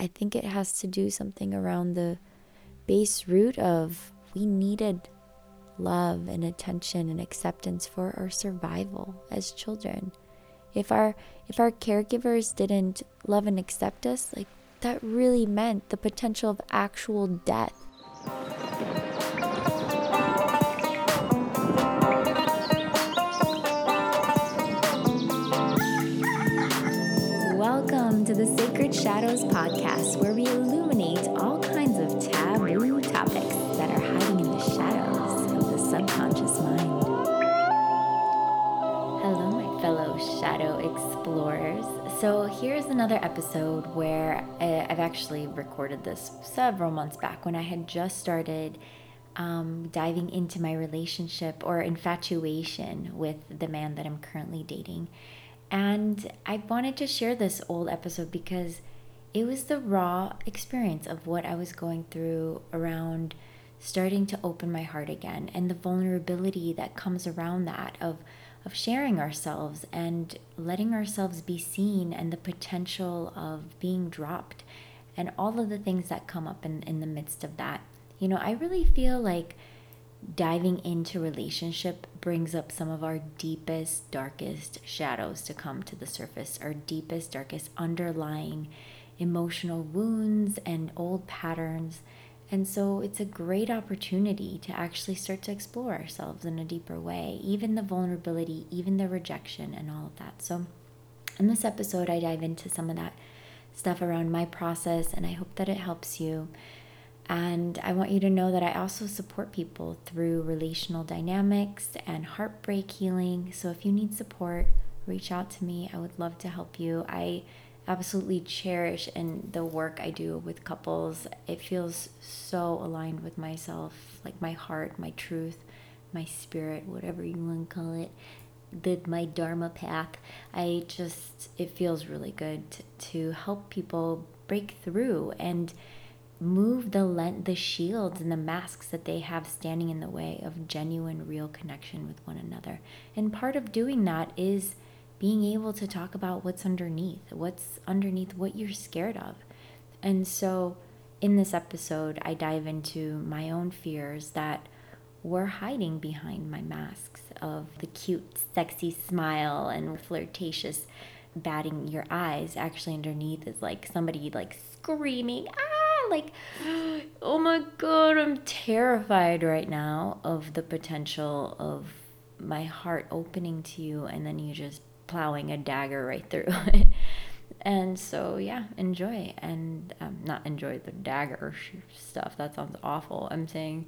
I think it has to do something around the base root of we needed love and attention and acceptance for our survival as children. If our if our caregivers didn't love and accept us, like that really meant the potential of actual death. Shadows podcast, where we illuminate all kinds of taboo topics that are hiding in the shadows of the subconscious mind. Hello, my fellow shadow explorers. So, here's another episode where I- I've actually recorded this several months back when I had just started um, diving into my relationship or infatuation with the man that I'm currently dating. And I wanted to share this old episode because it was the raw experience of what I was going through around starting to open my heart again and the vulnerability that comes around that of of sharing ourselves and letting ourselves be seen and the potential of being dropped and all of the things that come up in, in the midst of that. You know, I really feel like diving into relationship brings up some of our deepest darkest shadows to come to the surface our deepest darkest underlying emotional wounds and old patterns and so it's a great opportunity to actually start to explore ourselves in a deeper way even the vulnerability even the rejection and all of that so in this episode i dive into some of that stuff around my process and i hope that it helps you and I want you to know that I also support people through relational dynamics and heartbreak healing. So if you need support, reach out to me. I would love to help you. I absolutely cherish and the work I do with couples. It feels so aligned with myself, like my heart, my truth, my spirit, whatever you want to call it. The, my dharma path i just it feels really good to, to help people break through and move the lent the shields and the masks that they have standing in the way of genuine real connection with one another and part of doing that is being able to talk about what's underneath what's underneath what you're scared of. And so in this episode i dive into my own fears that were hiding behind my masks of the cute sexy smile and flirtatious batting your eyes. Actually underneath is like somebody like screaming ah! Like, oh my God, I'm terrified right now of the potential of my heart opening to you. And then you just plowing a dagger right through it. and so, yeah, enjoy and um, not enjoy the dagger stuff. That sounds awful. I'm saying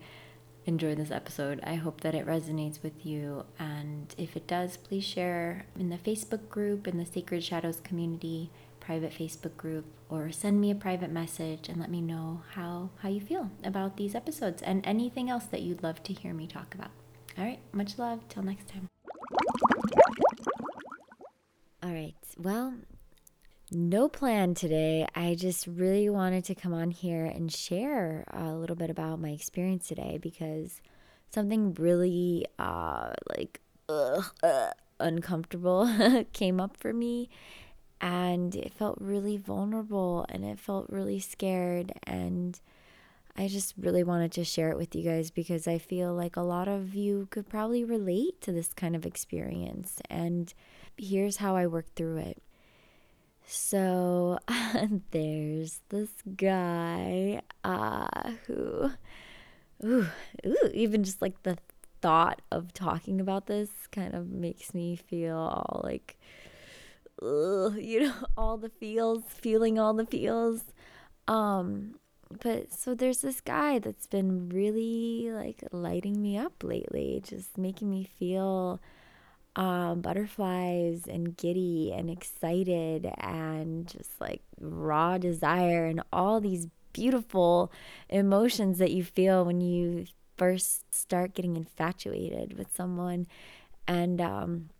enjoy this episode. I hope that it resonates with you. And if it does, please share in the Facebook group, in the Sacred Shadows community private Facebook group or send me a private message and let me know how, how you feel about these episodes and anything else that you'd love to hear me talk about. All right, much love. Till next time. All right, well, no plan today. I just really wanted to come on here and share a little bit about my experience today because something really uh like ugh, uh, uncomfortable came up for me and it felt really vulnerable and it felt really scared and I just really wanted to share it with you guys because I feel like a lot of you could probably relate to this kind of experience and here's how I worked through it. So there's this guy uh, who, ooh, ooh, even just like the thought of talking about this kind of makes me feel all like ugh, you know, all the feels, feeling all the feels. Um, but so there's this guy that's been really like lighting me up lately, just making me feel um, butterflies and giddy and excited and just like raw desire and all these beautiful emotions that you feel when you first start getting infatuated with someone. And um,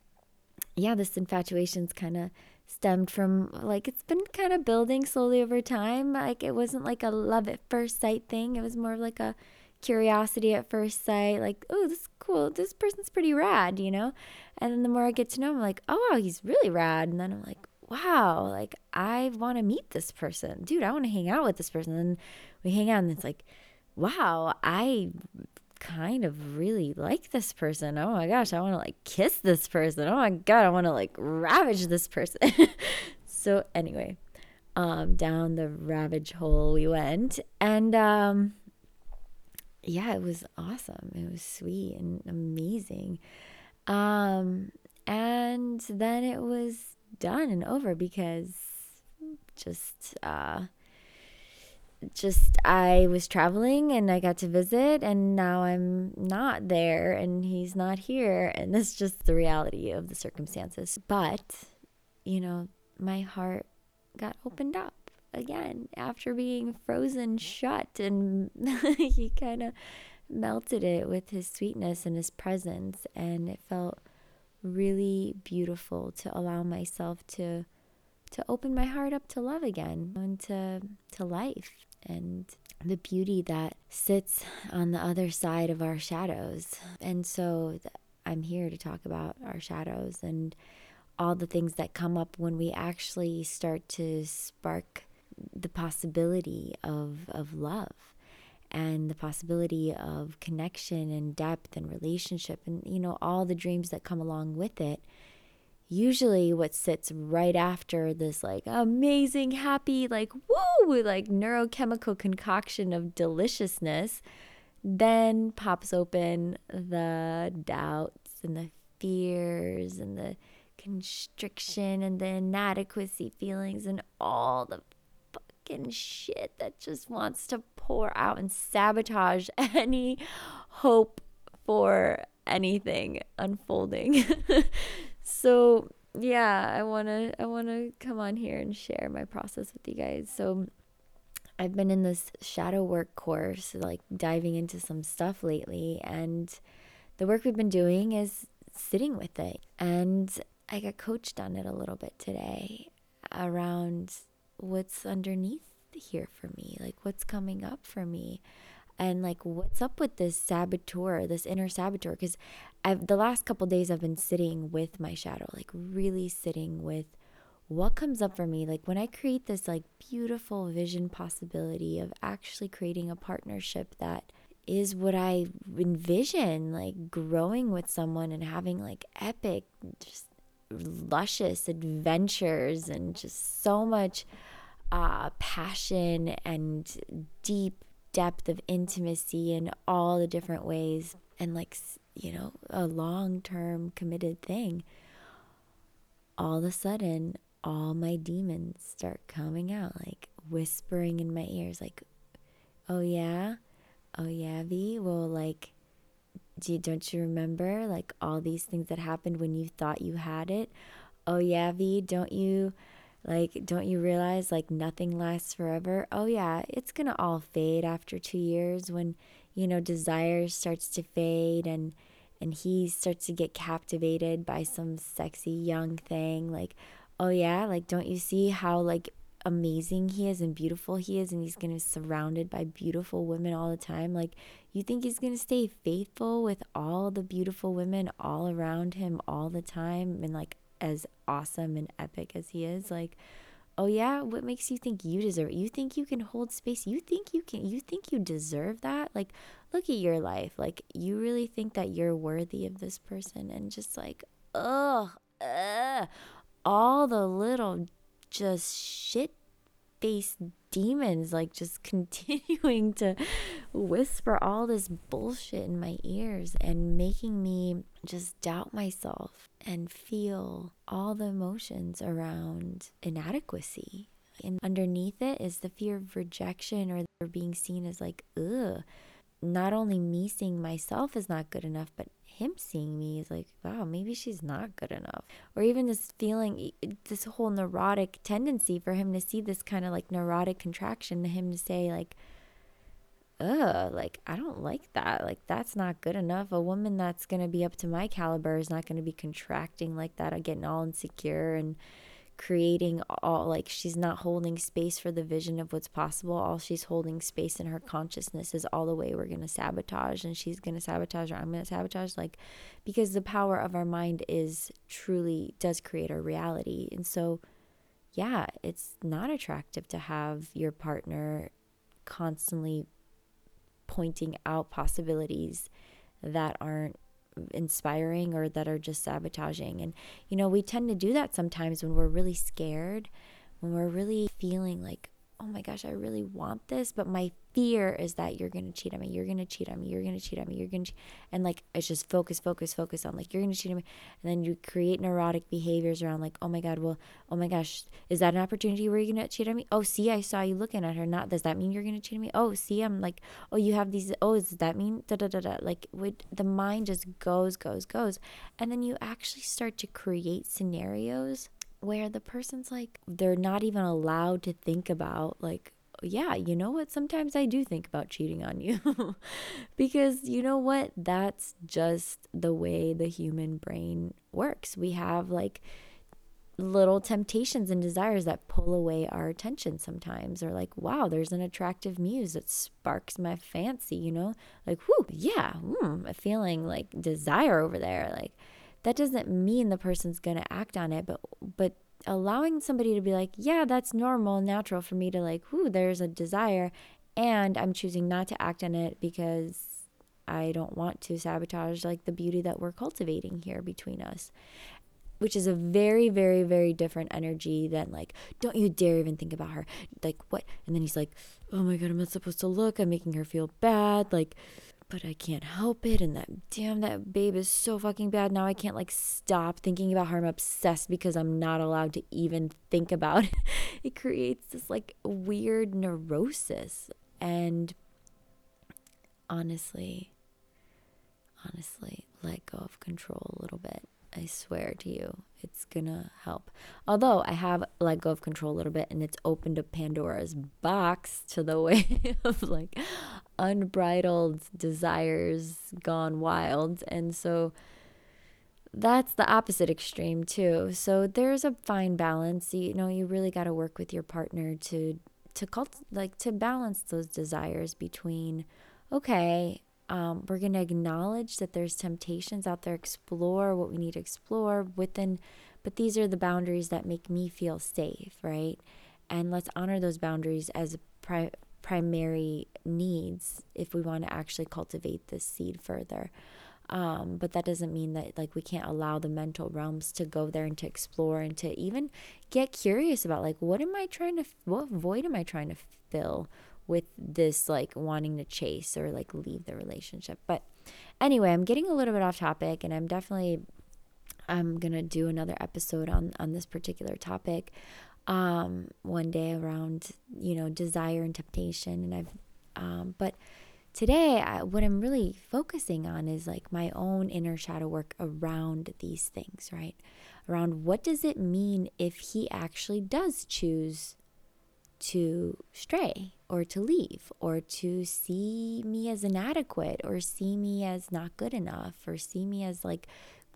yeah, this infatuation's kind of stemmed from like it's been kind of building slowly over time. Like it wasn't like a love at first sight thing. It was more of like a curiosity at first sight, like, oh, this is cool. This person's pretty rad, you know? And then the more I get to know him, I'm like, oh, wow, he's really rad. And then I'm like, wow, like I want to meet this person. Dude, I want to hang out with this person. And we hang out and it's like, wow, I kind of really like this person. Oh my gosh, I want to like kiss this person. Oh my god, I want to like ravage this person. so anyway, um down the ravage hole we went and um yeah, it was awesome. It was sweet and amazing. Um and then it was done and over because just uh just I was traveling and I got to visit and now I'm not there and he's not here and that's just the reality of the circumstances. But, you know, my heart got opened up again after being frozen shut and he kind of melted it with his sweetness and his presence and it felt really beautiful to allow myself to to open my heart up to love again and to to life and the beauty that sits on the other side of our shadows. And so th- I'm here to talk about our shadows and all the things that come up when we actually start to spark the possibility of, of love and the possibility of connection and depth and relationship and you know all the dreams that come along with it. Usually what sits right after this like amazing happy like woo like neurochemical concoction of deliciousness then pops open the doubts and the fears and the constriction and the inadequacy feelings and all the fucking shit that just wants to pour out and sabotage any hope for anything unfolding so yeah, I wanna I wanna come on here and share my process with you guys. So I've been in this shadow work course, like diving into some stuff lately, and the work we've been doing is sitting with it. And I got coached on it a little bit today around what's underneath here for me, like what's coming up for me and like what's up with this saboteur this inner saboteur because i've the last couple days i've been sitting with my shadow like really sitting with what comes up for me. Like when i create this like beautiful vision possibility of actually creating a partnership that is what i envision like growing with someone and having like epic just luscious adventures and just so much uh, passion and deep depth of intimacy in all the different ways and like you know a long-term committed thing. All of a sudden all my demons start coming out like whispering in my ears like oh yeah? Oh yeah v? Well like do, don't you remember like all these things that happened when you thought you had it? Oh yeah v? Don't you like, don't you realize like nothing lasts forever? Oh, yeah, it's gonna all fade after two years when, you know, desire starts to fade and and he starts to get captivated by some sexy young thing. Like, oh yeah, like don't you see how like amazing he is and beautiful he is and he's going to be surrounded by beautiful women all the time like you think he's going to stay faithful with all the beautiful women all around him all the time and like as awesome and epic as he is, like, oh yeah, what makes you think you deserve it? You think you can hold space? You think you can you think you deserve that? Like, look at your life. Like, you really think that you're worthy of this person and just like, ugh, ugh all the little just shit face demons like just continuing to whisper all this bullshit in my ears and making me just doubt myself and feel all the emotions around inadequacy. And underneath it is the fear of rejection or being seen as like, ugh. Not only me seeing myself is not good enough, but him seeing me is like, wow, maybe she's not good enough. Or even this feeling, this whole neurotic tendency for him to see this kind of like neurotic contraction, to him to say, like, ugh, like, I don't like that. Like, that's not good enough. A woman that's going to be up to my caliber is not going to be contracting like that, uh, getting all insecure and creating all like she's not holding space for the vision of what's possible. All she's holding space in her consciousness is all the way we're going to sabotage and she's going to sabotage or i'm going to sabotage like because the power of our mind is truly does create our reality. And so yeah, it's not attractive to have your partner constantly pointing out possibilities that aren't inspiring or that are just sabotaging. And, you know, we tend to do that sometimes when we're really scared, when we're really feeling like, oh my gosh, I really want this, but my fear is that you're going to cheat on me. You're going to cheat on me. You're going to cheat on me. You're going to, and like, it's just focus, focus, focus on like, you're going to cheat on me. And then you create neurotic behaviors around like, oh my God, well, oh my gosh, is that an opportunity where you're going to cheat on me? Oh, see, I saw you looking at her. Not, does that mean you're going to cheat on me? Oh, see, I'm like, oh, you have these, oh, does that mean da da da da? Like, the mind just goes, goes, goes. And then you actually start to create scenarios where the person's like they're not even allowed to think about like yeah, you know what? Sometimes I do think about cheating on you. because you know what? That's just the way the human brain works. We have like little temptations and desires that pull away our attention sometimes or like wow there's an attractive muse that sparks my fancy you know like whoo yeah mm, a feeling like desire over there like that doesn't mean the person's going to act on it but but allowing somebody to be like, yeah, that's normal, natural for me to like, ooh, there's a desire, and I'm choosing not to act on it because I don't want to sabotage like the beauty that we're cultivating here between us. Which is a very, very, very different energy than like, don't you dare even think about her. Like, what? And then he's like, oh my God, I'm not supposed to look. I'm making her feel bad. Like, but I can't help it. And that damn, that babe is so fucking bad. Now I can't like stop thinking about her. I'm obsessed because I'm not allowed to even think about it. It creates this like weird neurosis. And honestly, honestly, let go of control a little bit. I swear to you, it's gonna help. Although I have let go of control a little bit and it's opened up Pandora's box to the way of like unbridled desires gone wild. And so that's the opposite extreme too. So there's a fine balance. You know, you really got to work with your partner to to cult like to balance those desires between okay, um, we're going to acknowledge that there's temptations out there, explore what we need to explore within, but these are the boundaries that make me feel safe, right? And let's honor those boundaries as pri- primary needs if we want to actually cultivate this seed further. Um, but that doesn't mean that like we can't allow the mental realms to go there and to explore and to even get curious about like what am I trying to what void am I trying to fill with this like wanting to chase or like leave the relationship. But anyway, I'm getting a little bit off topic and I'm definitely I'm going to do another episode on on this particular topic um one day around, you know, desire and temptation. And I've um but today I, what i'm really focusing on is like my own inner shadow work around these things right? Around what does it mean if he actually does choose to stray or to leave or to see me as inadequate or see me as not good enough or see me as like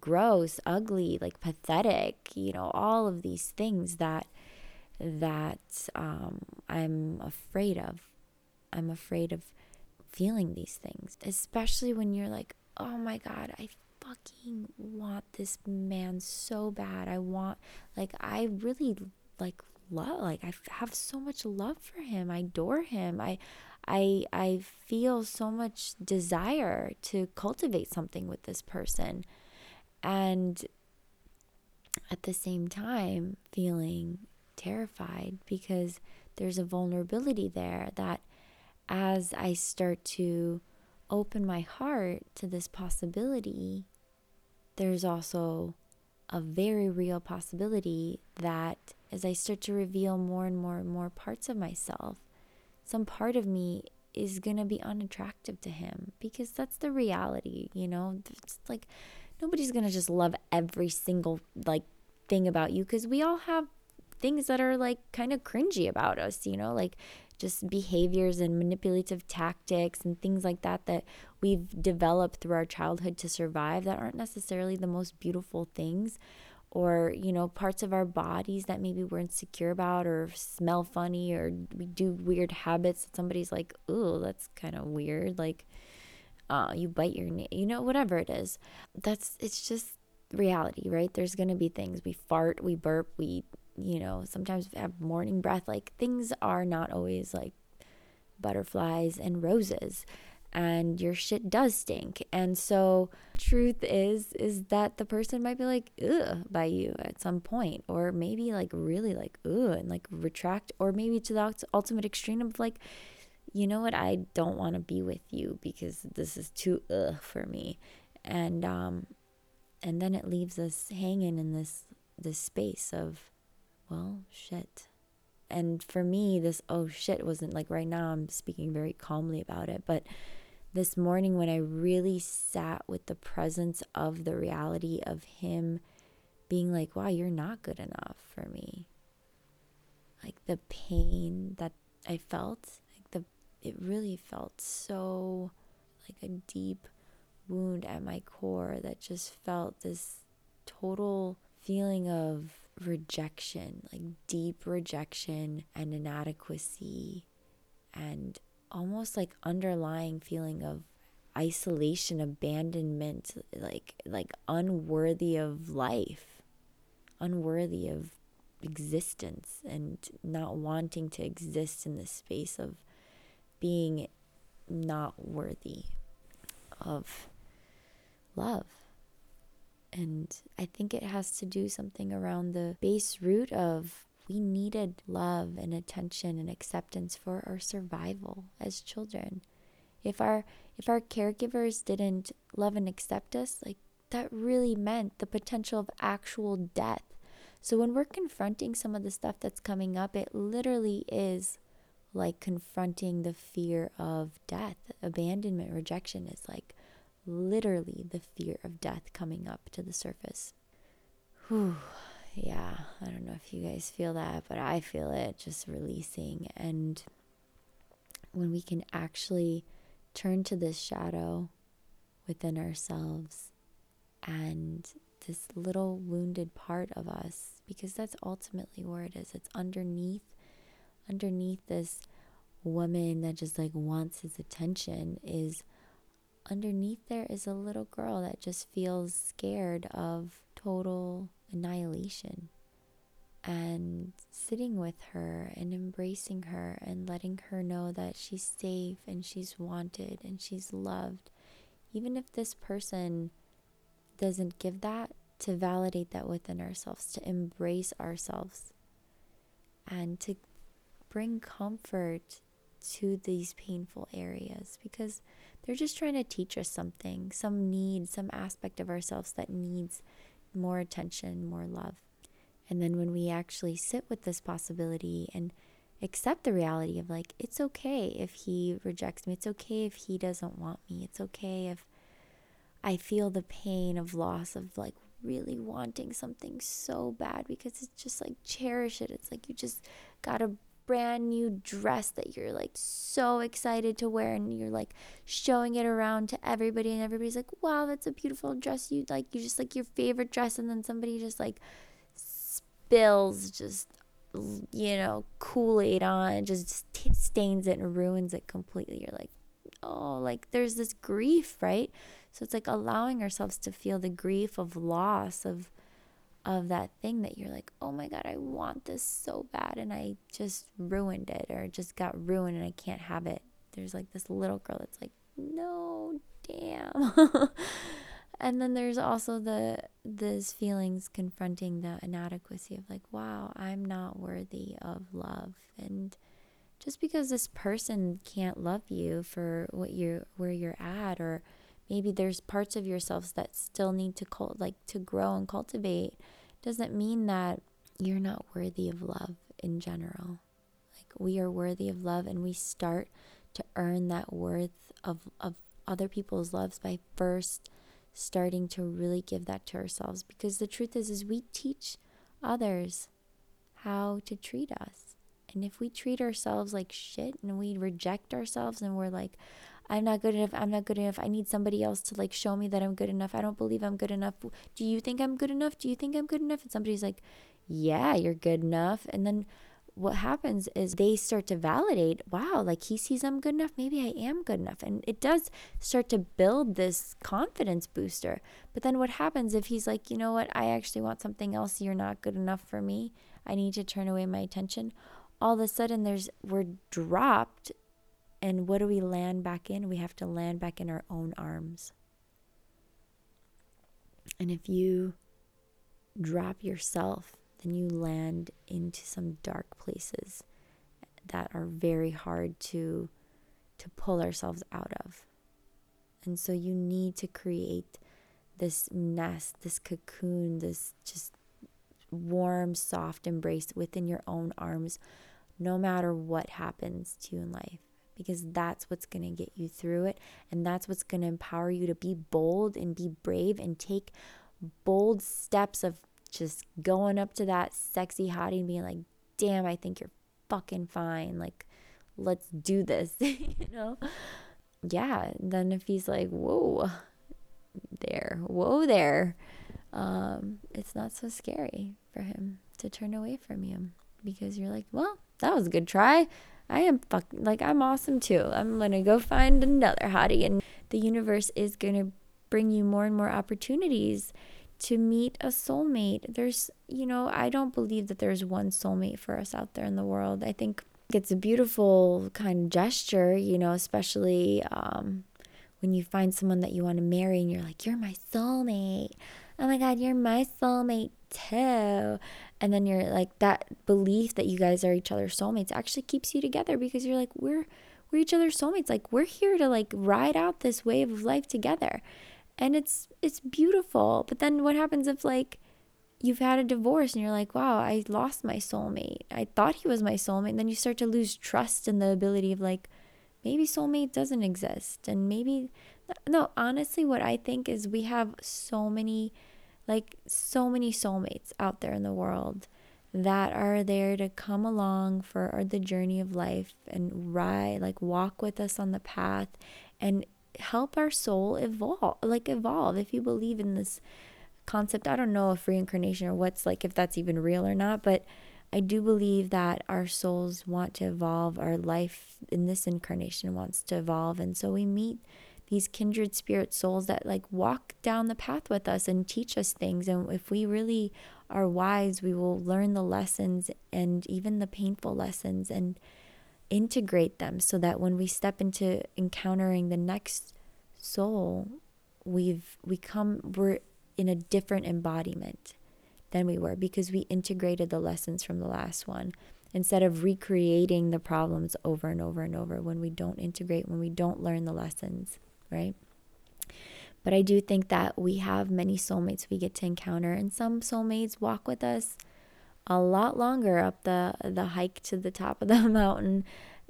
gross, ugly, like pathetic, you know, all of these things that that um, I'm afraid of. I'm afraid of feeling these things, especially when you're like, oh my God, I fucking want this man so bad. I want, like, I really like love like I have so much love for him. I adore him. I I I feel so much desire to cultivate something with this person. And at the same time feeling terrified because there's a vulnerability there that as I start to open my heart to this possibility, there's also a very real possibility that as I start to reveal more and more and more parts of myself, some part of me is going to be unattractive to him because that's the reality, you know? It's like nobody's going to just love every single like thing about you because we all have things that are like kind of cringy about us, you know? Like just behaviors and manipulative tactics and things like that that we've developed through our childhood to survive that aren't necessarily the most beautiful things or you know parts of our bodies that maybe we're insecure about or smell funny or we do weird habits that somebody's like ooh that's kind of weird like uh, you bite your nail you know whatever it is. That's it's just reality right? There's to be things. We fart we burp we you know, sometimes have morning breath. Like things are not always like butterflies and roses and your shit does stink. And so truth is is that the person might be like ugh by you at some point or maybe like really like ugh and like retract or maybe to the ultimate extreme of like you know what I don't want to be with you because this is too ugh for me. And um and then it leaves us hanging in this this space of well shit. And for me this oh shit wasn't like right now i'm speaking very calmly about it but this morning when i really sat with the presence of the reality of him being like wow you're not good enough for me. Like the pain that i felt like the it really felt so like a deep wound at my core that just felt this total feeling of rejection, like deep rejection and inadequacy, and almost like underlying feeling of isolation, abandonment, like like unworthy of life, unworthy of existence, and not wanting to exist in the space of being not worthy of love. And I think it has to do something around the base root of we needed love and attention and acceptance for our survival as children. If our if our caregivers didn't love and accept us, like that really meant the potential of actual death. So when we're confronting some of the stuff that's coming up, it literally is like confronting the fear of death. Abandonment, rejection is like literally the fear of death coming up to the surface. Whew, yeah, I don't know if you guys feel that, but I feel it just releasing. And when we can actually turn to this shadow within ourselves and this little wounded part of us, because that's ultimately where it is. It's underneath, underneath this woman that just like wants his attention is underneath there is a little girl that just feels scared of total annihilation. And sitting with her and embracing her and letting her know that she's safe and she's wanted and she's loved. Even if this person doesn't give that, to validate that within ourselves, to embrace ourselves, and to bring comfort to these painful areas because they're just trying to teach us something, some need, some aspect of ourselves that needs more attention, more love. And then when we actually sit with this possibility and accept the reality of like, it's okay if he rejects me, it's okay if he doesn't want me, it's okay if I feel the pain of loss of like really wanting something so bad because it's just like cherish it. It's like you just gotta brand new dress that you're like so excited to wear and you're like showing it around to everybody and everybody's like wow that's a beautiful dress. You like you just like your favorite dress. And then somebody just like spills just you know kool-aid on and just t- stains it and ruins it completely. You're like oh like there's this grief right? So it's like allowing ourselves to feel the grief of loss of of that thing that you're like, oh my God, I want this so bad. And I just ruined it or just got ruined and I can't have it. There's like this little girl that's like, no, damn. and then there's also the these feelings confronting the inadequacy of like, wow, I'm not worthy of love. And just because this person can't love you for what you're where you're at or maybe there's parts of yourselves that still need to cult, like to grow and cultivate doesn't mean that you're not worthy of love in general? Like we are worthy of love and we start to earn that worth of of other people's loves by first starting to really give that to ourselves. Because the truth is is we teach others how to treat us. And if we treat ourselves like shit and we reject ourselves and we're like I'm not good enough. I'm not good enough. I need somebody else to like show me that I'm good enough. I don't believe I'm good enough. Do you think I'm good enough? Do you think I'm good enough? And somebody's like, Yeah, you're good enough. And then what happens is they start to validate, wow, like he sees I'm good enough. Maybe I am good enough. And it does start to build this confidence booster. But then what happens if he's like, you know what? I actually want something else. You're not good enough for me. I need to turn away my attention. All of a sudden, there's we're dropped, and what do we land back in? We have to land back in our own arms. And if you drop yourself, then you land into some dark places that are very hard to to pull ourselves out of. And so you need to create this nest, this cocoon, this just warm, soft embrace within your own arms, no matter what happens to you in life. Because that's what's going to get you through it. And that's what's going to empower you to be bold and be brave and take bold steps of just going up to that sexy hottie and being like, damn, I think you're fucking fine. Like, let's do this, you know? Yeah. Then if he's like, whoa, there, whoa, there, um, it's not so scary for him to turn away from you because you're like, well, that was a good try. I am fuck like I'm awesome too. I'm gonna go find another hottie, and the universe is gonna bring you more and more opportunities to meet a soulmate. There's, you know, I don't believe that there's one soulmate for us out there in the world. I think it's a beautiful kind of gesture, you know, especially um, when you find someone that you want to marry and you're like, you're my soulmate. Oh my God, you're my soulmate too. And then you're like, that belief that you guys are each other's soulmates actually keeps you together because you're like, we're, we're each other's soulmates. Like, we're here to like ride out this wave of life together. And it's it's beautiful. But then what happens if like you've had a divorce and you're like wow i lost my soulmate. I thought he was my soulmate. And then you start to lose trust in the ability of like maybe soulmate doesn't exist. And maybe no honestly what i think is we have so many like so many soulmates out there in the world that are there to come along for the journey of life and ride like walk with us on the path and help our soul evolve like evolve. If you believe in this concept i don't know if reincarnation or what's like if that's even real or not but i do believe that our souls want to evolve our life in this incarnation wants to evolve and so we meet these kindred spirit souls that like walk down the path with us and teach us things. And if we really are wise we will learn the lessons and even the painful lessons and integrate them so that when we step into encountering the next soul, we've we come we're in a different embodiment than we were because we integrated the lessons from the last one instead of recreating the problems over and over and over when we don't integrate, when we don't learn the lessons, right? But I do think that we have many soulmates we get to encounter, and some soulmates walk with us a lot longer up the the hike to the top of the mountain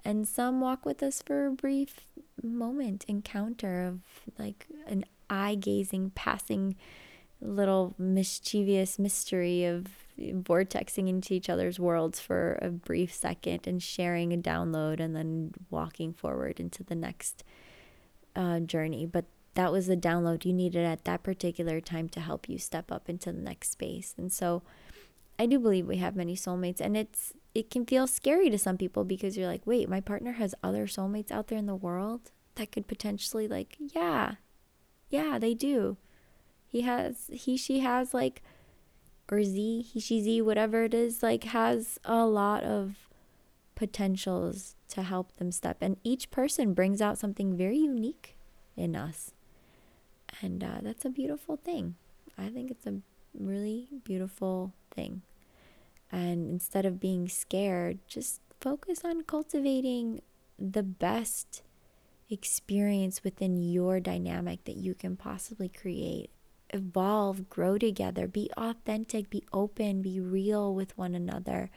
and some walk with us for a brief moment encounter of like an eye gazing passing little mischievous mystery of vortexing into each other's worlds for a brief second and sharing a download and then walking forward into the next uh, journey but that was the download you needed at that particular time to help you step up into the next space and so I do believe we have many soulmates and it's it can feel scary to some people because you're like, "Wait, my partner has other soulmates out there in the world that could potentially like, yeah. Yeah, they do. He has he she has like or Z, he she Z whatever it is like has a lot of potentials to help them step and each person brings out something very unique in us. And uh, that's a beautiful thing. I think it's a really beautiful thing. And instead of being scared, just focus on cultivating the best experience within your dynamic that you can possibly create. Evolve, grow together, be authentic, be open, be real with one another,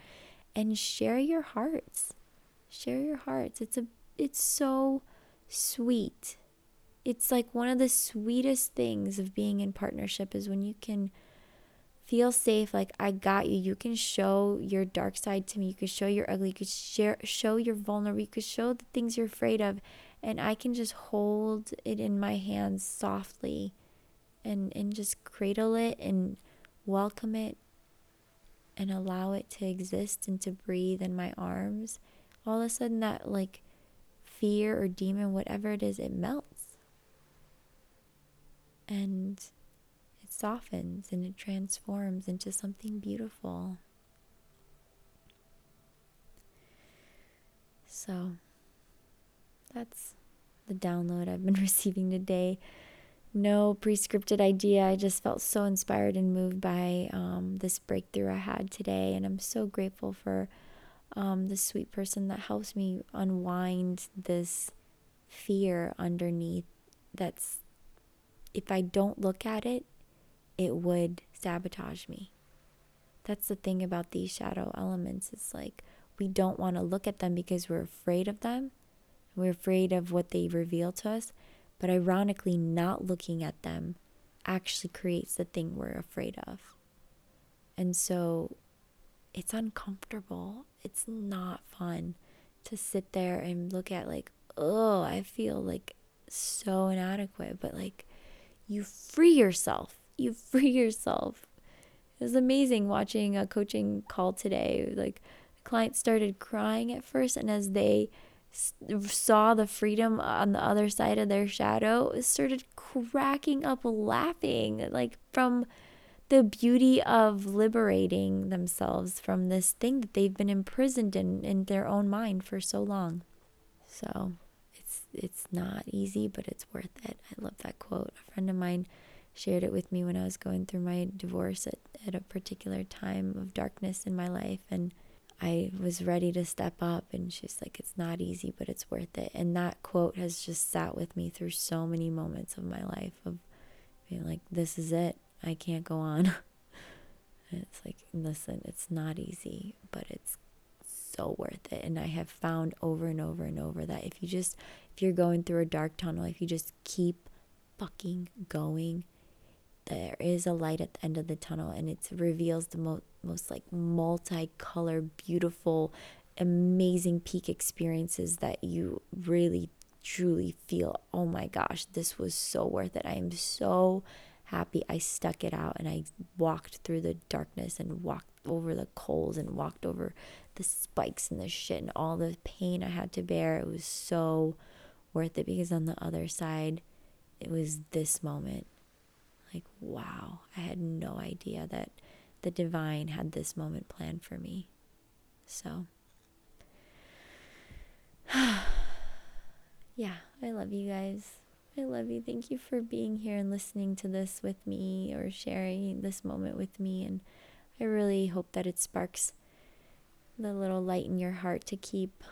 and share your hearts. Share your hearts. It's a it's so sweet. It's like one of the sweetest things of being in partnership is when you can feel safe like i got you. You can show your dark side to me. You can show your ugly. You could share show your vulnerable. You could show the things you're afraid of. And i can just hold it in my hands softly and and just cradle it and welcome it and allow it to exist and to breathe in my arms all of a sudden that like fear or demon, whatever it is, it melts. And it softens and it transforms into something beautiful. So that's the download I've been receiving today. No prescripted idea. I just felt so inspired and moved by um, this breakthrough I had today. And I'm so grateful for um, sweet person that helps me unwind this fear underneath that's, if I don't look at it, it would sabotage me. That's the thing about these shadow elements. It's like we don't want to look at them because we're afraid of them. We're afraid of what they reveal to us. But ironically, not looking at them actually creates the thing we're afraid of. And so it's uncomfortable. It's not fun to sit there and look at, like, oh, I feel like so inadequate. But like, you free yourself. You free yourself. It was amazing watching a coaching call today. Like, the client started crying at first, and as they saw the freedom on the other side of their shadow started cracking up laughing like from the beauty of liberating themselves from this thing that they've been imprisoned in in their own mind for so long so it's it's not easy but it's worth it i love that quote a friend of mine shared it with me when i was going through my divorce at, at a particular time of darkness in my life and I was ready to step up. And she's like, it's not easy, but it's worth it. And that quote has just sat with me through so many moments of my life of being like, this is it. I can't go on. it's like, listen, it's not easy, but it's so worth it. And I have found over and over and over that if you just, if you're going through a dark tunnel, if you just keep fucking going, there is a light at the end of the tunnel and it reveals the most most like multicolor beautiful amazing peak experiences that you really truly feel oh my gosh this was so worth it i am so happy i stuck it out and i walked through the darkness and walked over the coals and walked over the spikes and the shit and all the pain i had to bear it was so worth it because on the other side it was this moment like, wow, I had no idea that the divine had this moment planned for me. So, yeah, I love you guys. I love you. Thank you for being here and listening to this with me or sharing this moment with me. And I really hope that it sparks the little light in your heart to keep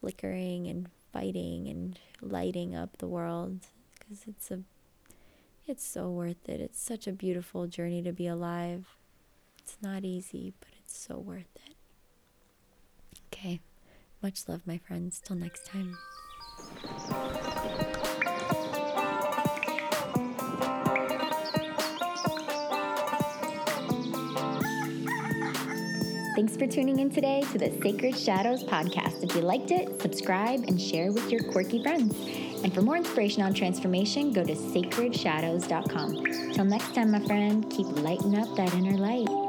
flickering and fighting and lighting up the world because it's a it's so worth it. It's such a beautiful journey to be alive. It's not easy, but it's so worth it. Okay. Much love, my friends. Till next time. Thanks for tuning in today to the Sacred Shadows podcast. If you liked it, subscribe and share with your quirky friends. And for more inspiration on transformation, go to sacredshadows.com. Till next time, my friend, keep lighting up that inner light.